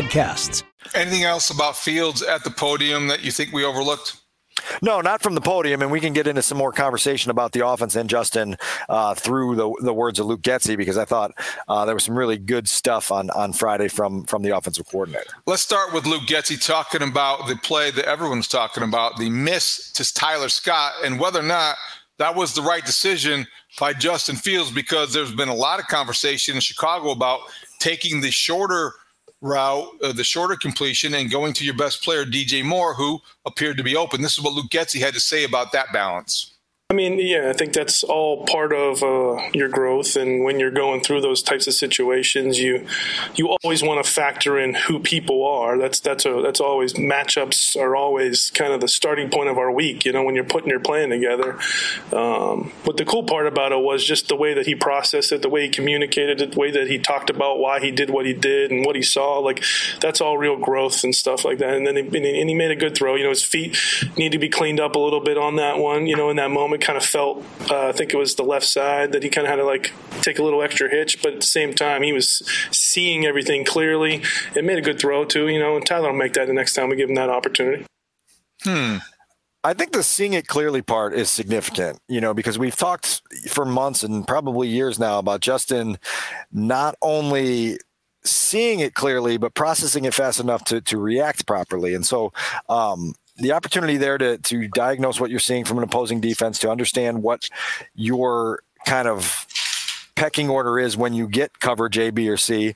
podcasts. Anything else about Fields at the podium that you think we overlooked? No, not from the podium, and we can get into some more conversation about the offense and Justin uh, through the the words of Luke Getsy because I thought uh, there was some really good stuff on on Friday from from the offensive coordinator. Let's start with Luke Getsy talking about the play that everyone's talking about, the miss to Tyler Scott, and whether or not that was the right decision by Justin Fields because there's been a lot of conversation in Chicago about taking the shorter route, uh, the shorter completion, and going to your best player, DJ Moore, who appeared to be open. This is what Luke Getsy had to say about that balance. I mean, yeah, I think that's all part of uh, your growth, and when you're going through those types of situations, you you always want to factor in who people are. That's that's a that's always matchups are always kind of the starting point of our week. You know, when you're putting your plan together. Um, but the cool part about it was just the way that he processed it, the way he communicated it, the way that he talked about why he did what he did and what he saw. Like that's all real growth and stuff like that. And then he, and he made a good throw. You know, his feet need to be cleaned up a little bit on that one. You know, in that moment kind of felt, uh, I think it was the left side that he kind of had to like take a little extra hitch, but at the same time, he was seeing everything clearly. It made a good throw too, you know, and Tyler will make that the next time we give him that opportunity. Hmm. I think the seeing it clearly part is significant, you know, because we've talked for months and probably years now about Justin not only seeing it clearly, but processing it fast enough to, to react properly. And so, um, the opportunity there to to diagnose what you're seeing from an opposing defense, to understand what your kind of pecking order is when you get coverage A, B, or C.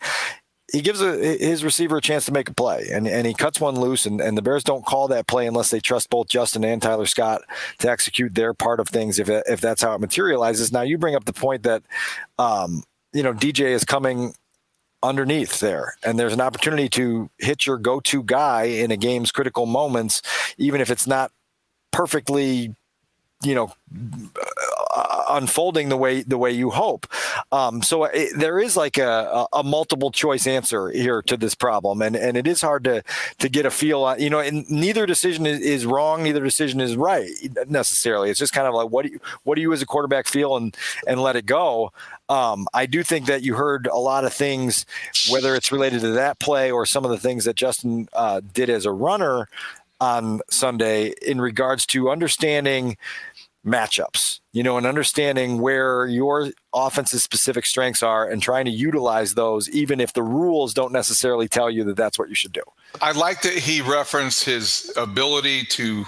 He gives a, his receiver a chance to make a play, and, and he cuts one loose, and, and the Bears don't call that play unless they trust both Justin and Tyler Scott to execute their part of things. If if that's how it materializes. Now you bring up the point that, um, you know, DJ is coming underneath there. And there's an opportunity to hit your go to guy in a game's critical moments, even if it's not perfectly, you know, uh, unfolding the way the way you hope. Um, so it, there is like a, a, multiple choice answer here to this problem, and and it is hard to to get a feel on. You know, and neither decision is, is wrong, neither decision is right necessarily. It's just kind of like what do you what do you as a quarterback feel and and let it go. Um, I do think that you heard a lot of things, whether it's related to that play or some of the things that Justin uh, did as a runner on Sunday in regards to understanding matchups, you know, and understanding where your offense's specific strengths are and trying to utilize those, even if the rules don't necessarily tell you that that's what you should do. I like that he referenced his ability to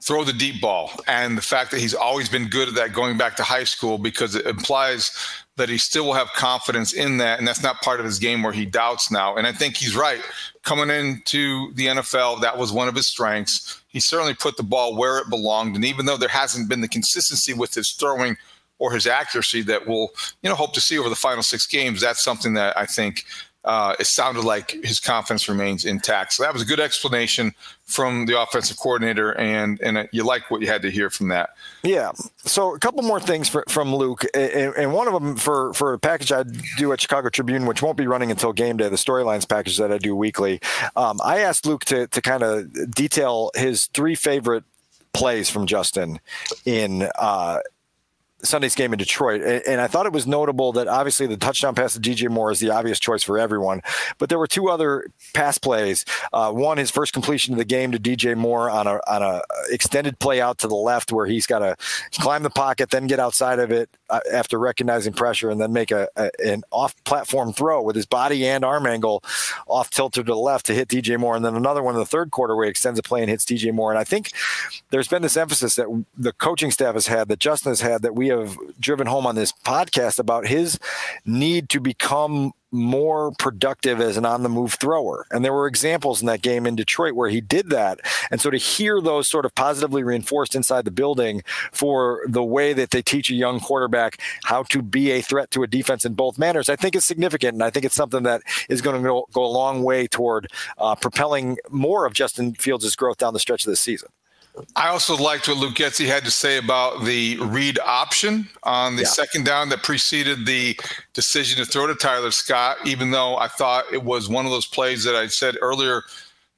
throw the deep ball and the fact that he's always been good at that going back to high school because it implies that he still will have confidence in that. And that's not part of his game where he doubts now. And I think he's right. Coming into the NFL, that was one of his strengths. He certainly put the ball where it belonged. And even though there hasn't been the consistency with his throwing or his accuracy that we'll, you know, hope to see over the final six games, that's something that I think uh, it sounded like his confidence remains intact. So that was a good explanation from the offensive coordinator, and and you like what you had to hear from that. Yeah. So a couple more things for, from Luke, and, and, one of them for for a package I do at Chicago Tribune, which won't be running until game day, the storylines package that I do weekly. Um, I asked Luke to to kind of detail his three favorite plays from Justin in uh, Sunday's game in Detroit. And I thought it was notable that obviously the touchdown pass to DJ Moore is the obvious choice for everyone. But there were two other pass plays. Uh, one, his first completion of the game to DJ Moore on a on a extended play out to the left where he's got to climb the pocket, then get outside of it Uh, after recognizing pressure, and then make a, a an off platform throw with his body and arm angle off tilted to the left to hit DJ Moore. And then another one in the third quarter where he extends a play and hits DJ Moore. And I think there's been this emphasis that the coaching staff has had, that Justin has had, that we have driven home on this podcast about his need to become more productive as an on the move thrower. And there were examples in that game in Detroit where he did that. And so to hear those sort of positively reinforced inside the building for the way that they teach a young quarterback how to be a threat to a defense in both manners, I think is significant. And I think it's something that is going to go, go a long way toward uh, propelling more of Justin Fields' growth down the stretch of the season. I also liked what Luke Getsy had to say about the read option on the yeah. second down that preceded the decision to throw to Tyler Scott, even though I thought it was one of those plays that I said earlier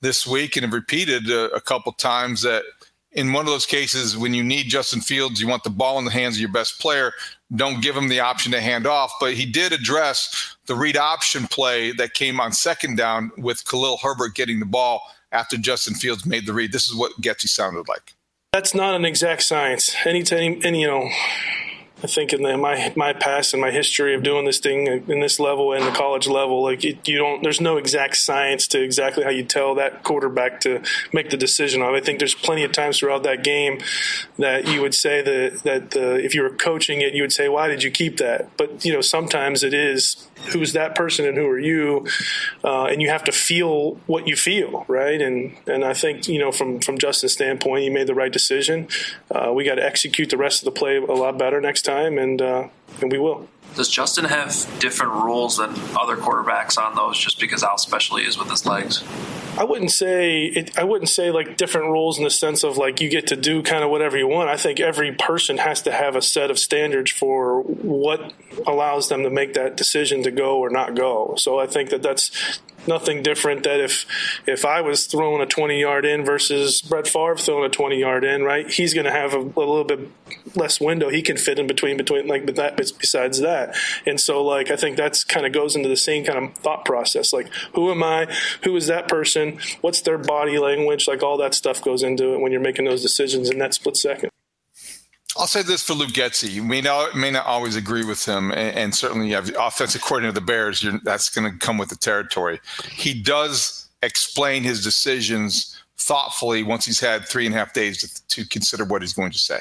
this week and have repeated a, a couple times that in one of those cases, when you need Justin Fields, you want the ball in the hands of your best player. Don't give him the option to hand off. But he did address the read option play that came on second down with Khalil Herbert getting the ball after Justin Fields made the read. This is what Getsy sounded like. That's not an exact science. Anytime, any, you know, I think in the, my my past and my history of doing this thing in this level and the college level, like it, you don't, there's no exact science to exactly how you tell that quarterback to make the decision. I think there's plenty of times throughout that game that you would say that that the, if you were coaching it, you would say, why did you keep that? But you know, sometimes it is who's that person and who are you, uh, and you have to feel what you feel, right? And and I think you know from from Justin's standpoint, he made the right decision. Uh, we got to execute the rest of the play a lot better next time, and uh, and we will. Does Justin have different rules than other quarterbacks on those, just because how special he is with his legs? I wouldn't say it, I wouldn't say like different rules in the sense of like you get to do kind of whatever you want. I think every person has to have a set of standards for what allows them to make that decision to go or not go. So I think that that's nothing different that if if I was throwing a 20 yard in versus Brett Favre throwing a 20 yard in, right? He's going to have a, a, little bit less window he can fit in between between like but that besides that. And so like I think that's kind of goes into the same kind of thought process. Like who am I? Who is that person? What's their body language? Like all that stuff goes into it when you're making those decisions in that split second. I'll say this for Luke Getsy. You may not, may not always agree with him, and, and certainly you have offensive coordinator of the Bears. that's going to come with the territory. He does explain his decisions thoughtfully once he's had three and a half days to, to consider what he's going to say.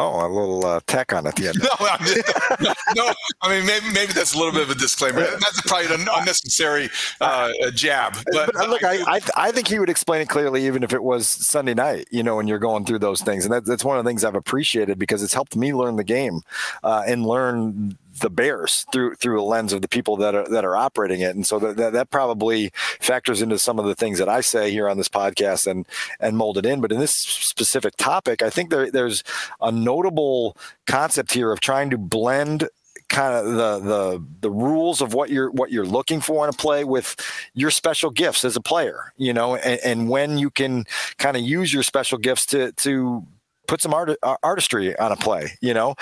Oh, a little uh, tech on at the end. no, no, no, I mean maybe maybe that's a little bit of a disclaimer. That's probably an unnecessary uh, jab. But, but look, I, I, I think he would explain it clearly, even if it was Sunday night. You know, when you're going through those things, and that, that's one of the things I've appreciated because it's helped me learn the game uh, and learn the Bears through through a lens of the people that are that are operating it, and so that, that, that probably factors into some of the things that I say here on this podcast and and mold it in. But in this specific topic, I think there, there's a notable concept here of trying to blend kind of the the the rules of what you're what you're looking for in a play with your special gifts as a player you know and, and when you can kind of use your special gifts to to put some art, artistry on a play you know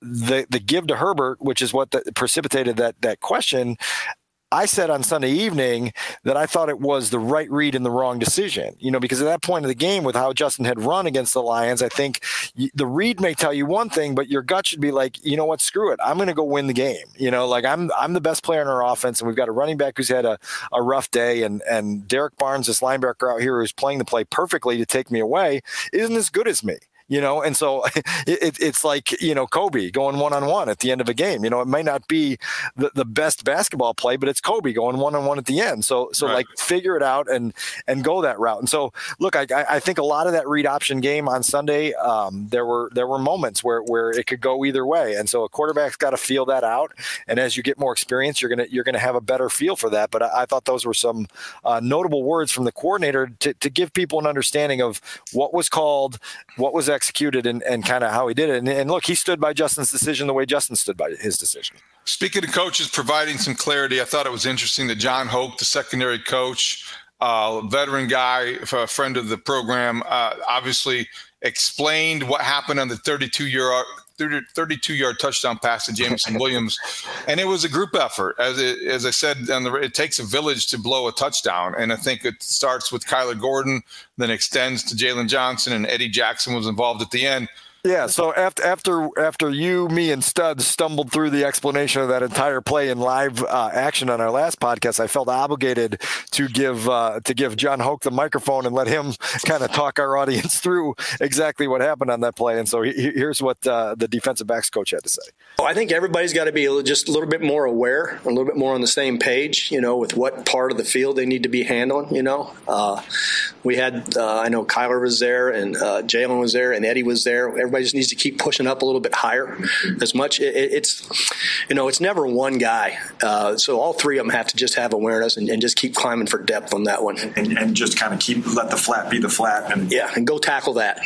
the the give to Herbert, which is what the, precipitated that that question. I said on Sunday evening that I thought it was the right read and the wrong decision. You know, because at that point of the game, with how Justin had run against the Lions, I think the read may tell you one thing, but your gut should be like, you know what, screw it, I'm going to go win the game. You know, like I'm I'm the best player in our offense, and we've got a running back who's had a, a rough day, and and Derrick Barnes, this linebacker out here, who's playing the play perfectly to take me away, isn't as good as me you know, and so it, it's like, you know, Kobe going one on one at the end of a game. You know, it may not be the, the best basketball play, but it's Kobe going one on one at the end. So, so right. like figure it out and, and go that route. And so, look, I, I think a lot of that read option game on Sunday, um, there were, there were moments where, where it could go either way. And so a quarterback's got to feel that out. And as you get more experience, you're going to, you're going to have a better feel for that. But I, I thought those were some uh, notable words from the coordinator to, to give people an understanding of what was called, what was executed and, and kind of how he did it. And, and look, he stood by Justin's decision the way Justin stood by his decision. Speaking of coaches providing some clarity, I thought it was interesting that Jon Hoke, the secondary coach, uh, veteran guy, a friend of the program, uh, obviously explained what happened on the 32 yard 32 yard touchdown pass to Jameson Williams, and it was a group effort. As it, as I said, the, it takes a village to blow a touchdown, and I think it starts with Kyler Gordon, then extends to Jaylon Johnson, and Eddie Jackson was involved at the end. Yeah, so after after after you, me, and Studs stumbled through the explanation of that entire play in live uh, action on our last podcast, I felt obligated to give uh, to give Jon Hoke the microphone and let him kind of talk our audience through exactly what happened on that play. And so he, here's what uh, the defensive backs coach had to say. I think everybody's got to be just a little bit more aware, a little bit more on the same page, you know, with what part of the field they need to be handling. You know, uh, we had uh, I know Kyler was there and uh, Jaylon was there and Eddie was there everybody just needs to keep pushing up a little bit higher as much. It, it's, you know, it's never one guy. Uh, so all three of them have to just have awareness and, and just keep climbing for depth on that one. And, and, just kind of keep, let the flat be the flat. And yeah, and go tackle that.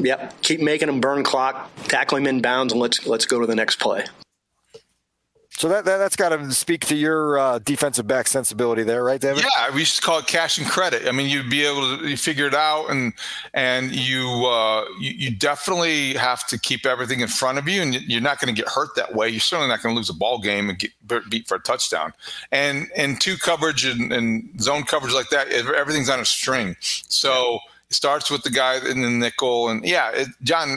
Yep. Keep making them burn clock, tackle him in bounds, and let's, let's go to the next play. So that, that has got to speak to your uh, defensive back sensibility there, right, David? Yeah, we used to call it cash and credit. I mean, you'd be able to figure it out, and and you, uh, you, you definitely have to keep everything in front of you, and you're not going to get hurt that way. You're certainly not going to lose a ball game and get beat for a touchdown. And and two coverage and, and zone coverage like that, everything's on a string. So. It starts with the guy in the nickel, and yeah, it, uh,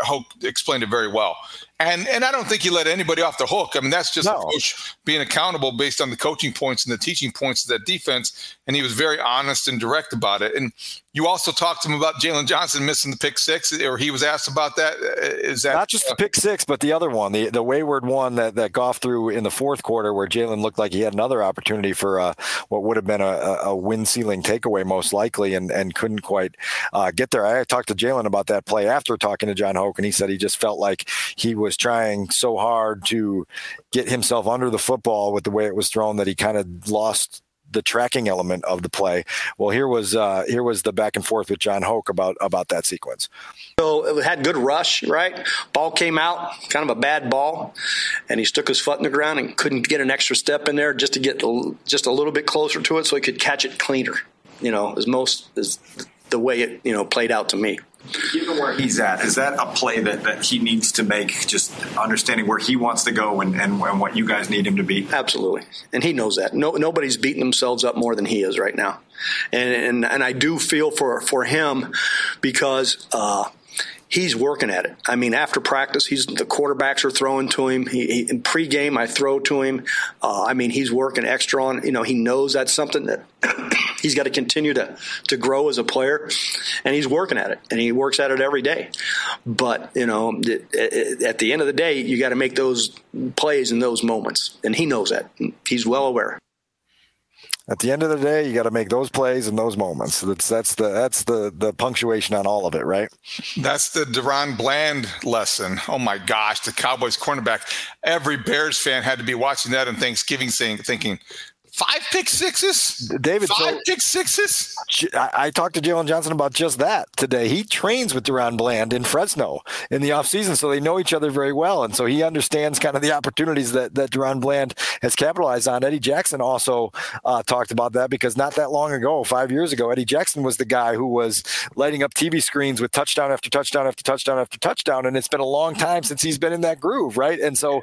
Hoke explained it very well. And and I don't think he let anybody off the hook. I mean, that's just no. coach being accountable based on the coaching points and the teaching points of that defense. And he was very honest and direct about it. And you also talked to him about Jaylon Johnson missing the pick six, or he was asked about that. Is that not just the pick six, but the other one, the the wayward one that that Goff threw in the fourth quarter, where Jaylon looked like he had another opportunity for uh, what would have been a, a win sealing takeaway, most likely, and and couldn't quite uh, get there. I talked to Jaylon about that play after talking to Jon Hoke, and he said he just felt like he was trying so hard to get himself under the football with the way it was thrown that he kind of lost the tracking element of the play. Well, here was uh, here was the back and forth with Jon Hoke about about that sequence. So it had good rush, right? Ball came out, kind of a bad ball, and he stuck his foot in the ground and couldn't get an extra step in there just to get just a little bit closer to it so he could catch it cleaner. You know, as most as the way it you know played out to me. Given where he's at, is that a play that, that he needs to make, just understanding where he wants to go and, and, and what you guys need him to be? Absolutely. And he knows that. No, nobody's beating themselves up more than he is right now. And, and, and I do feel for, for him because uh, he's working at it. I mean, after practice, he's the quarterbacks are throwing to him. He, he in pregame, I throw to him. Uh, I mean, he's working extra on. You know, he knows that's something that he's got to continue to to grow as a player, and he's working at it, and he works at it every day. But you know, at the end of the day, you got to make those plays in those moments, and he knows that. He's well aware at the end of the day, you got to make those plays and those moments. That's that's the that's the the punctuation on all of it, right? That's the DaRon Bland lesson. Oh my gosh, the Cowboys cornerback. Every Bears fan had to be watching that on Thanksgiving, saying, thinking, Five pick sixes, David. Five so, pick sixes. I, I, talked to Jaylon Johnson about just that today. He trains with DaRon Bland in Fresno in the offseason, so they know each other very well, and so he understands kind of the opportunities that that DaRon Bland has capitalized on. Eddie Jackson also uh, talked about that because not that long ago, five years ago, Eddie Jackson was the guy who was lighting up TV screens with touchdown after touchdown after touchdown after touchdown, and it's been a long time since he's been in that groove, right? And so,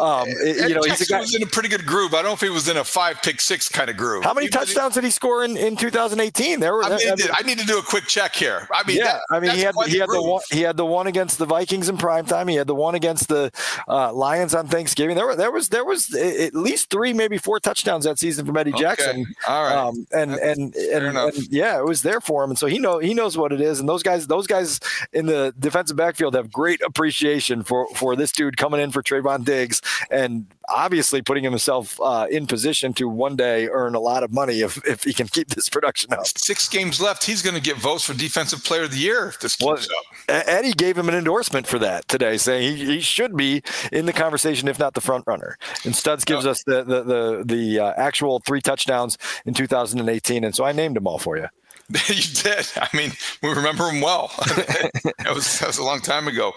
um, it, you know, Jackson he's a guy was in a pretty good groove. I don't know if he was in a five pick six kind of groove. How many touchdowns did he score in, in 2018? There were. I, mean, I, mean, I need to do a quick check here. I mean, yeah. That, I mean, he had he had the one he had the one against the Vikings in prime time. He had the one against the uh, Lions on Thanksgiving. There were there was there was at least three, maybe four touchdowns that season from Eddie Jackson. Okay. All right. Um, and, and, and, and yeah, it was there for him, and so he know he knows what it is. And those guys those guys in the defensive backfield have great appreciation for for this dude coming in for Trevon Diggs and obviously putting himself uh, in position to one day earn a lot of money if, if he can keep this production up. Six games left. He's going to get votes for Defensive Player of the Year if this keeps well, up. Eddie gave him an endorsement for that today, saying he, he should be in the conversation, if not the front runner. And Studs gives us the the the, the uh, actual three touchdowns in 2018, and so I named them all for you. you did. I mean, we remember him well. that, was, that was a long time ago.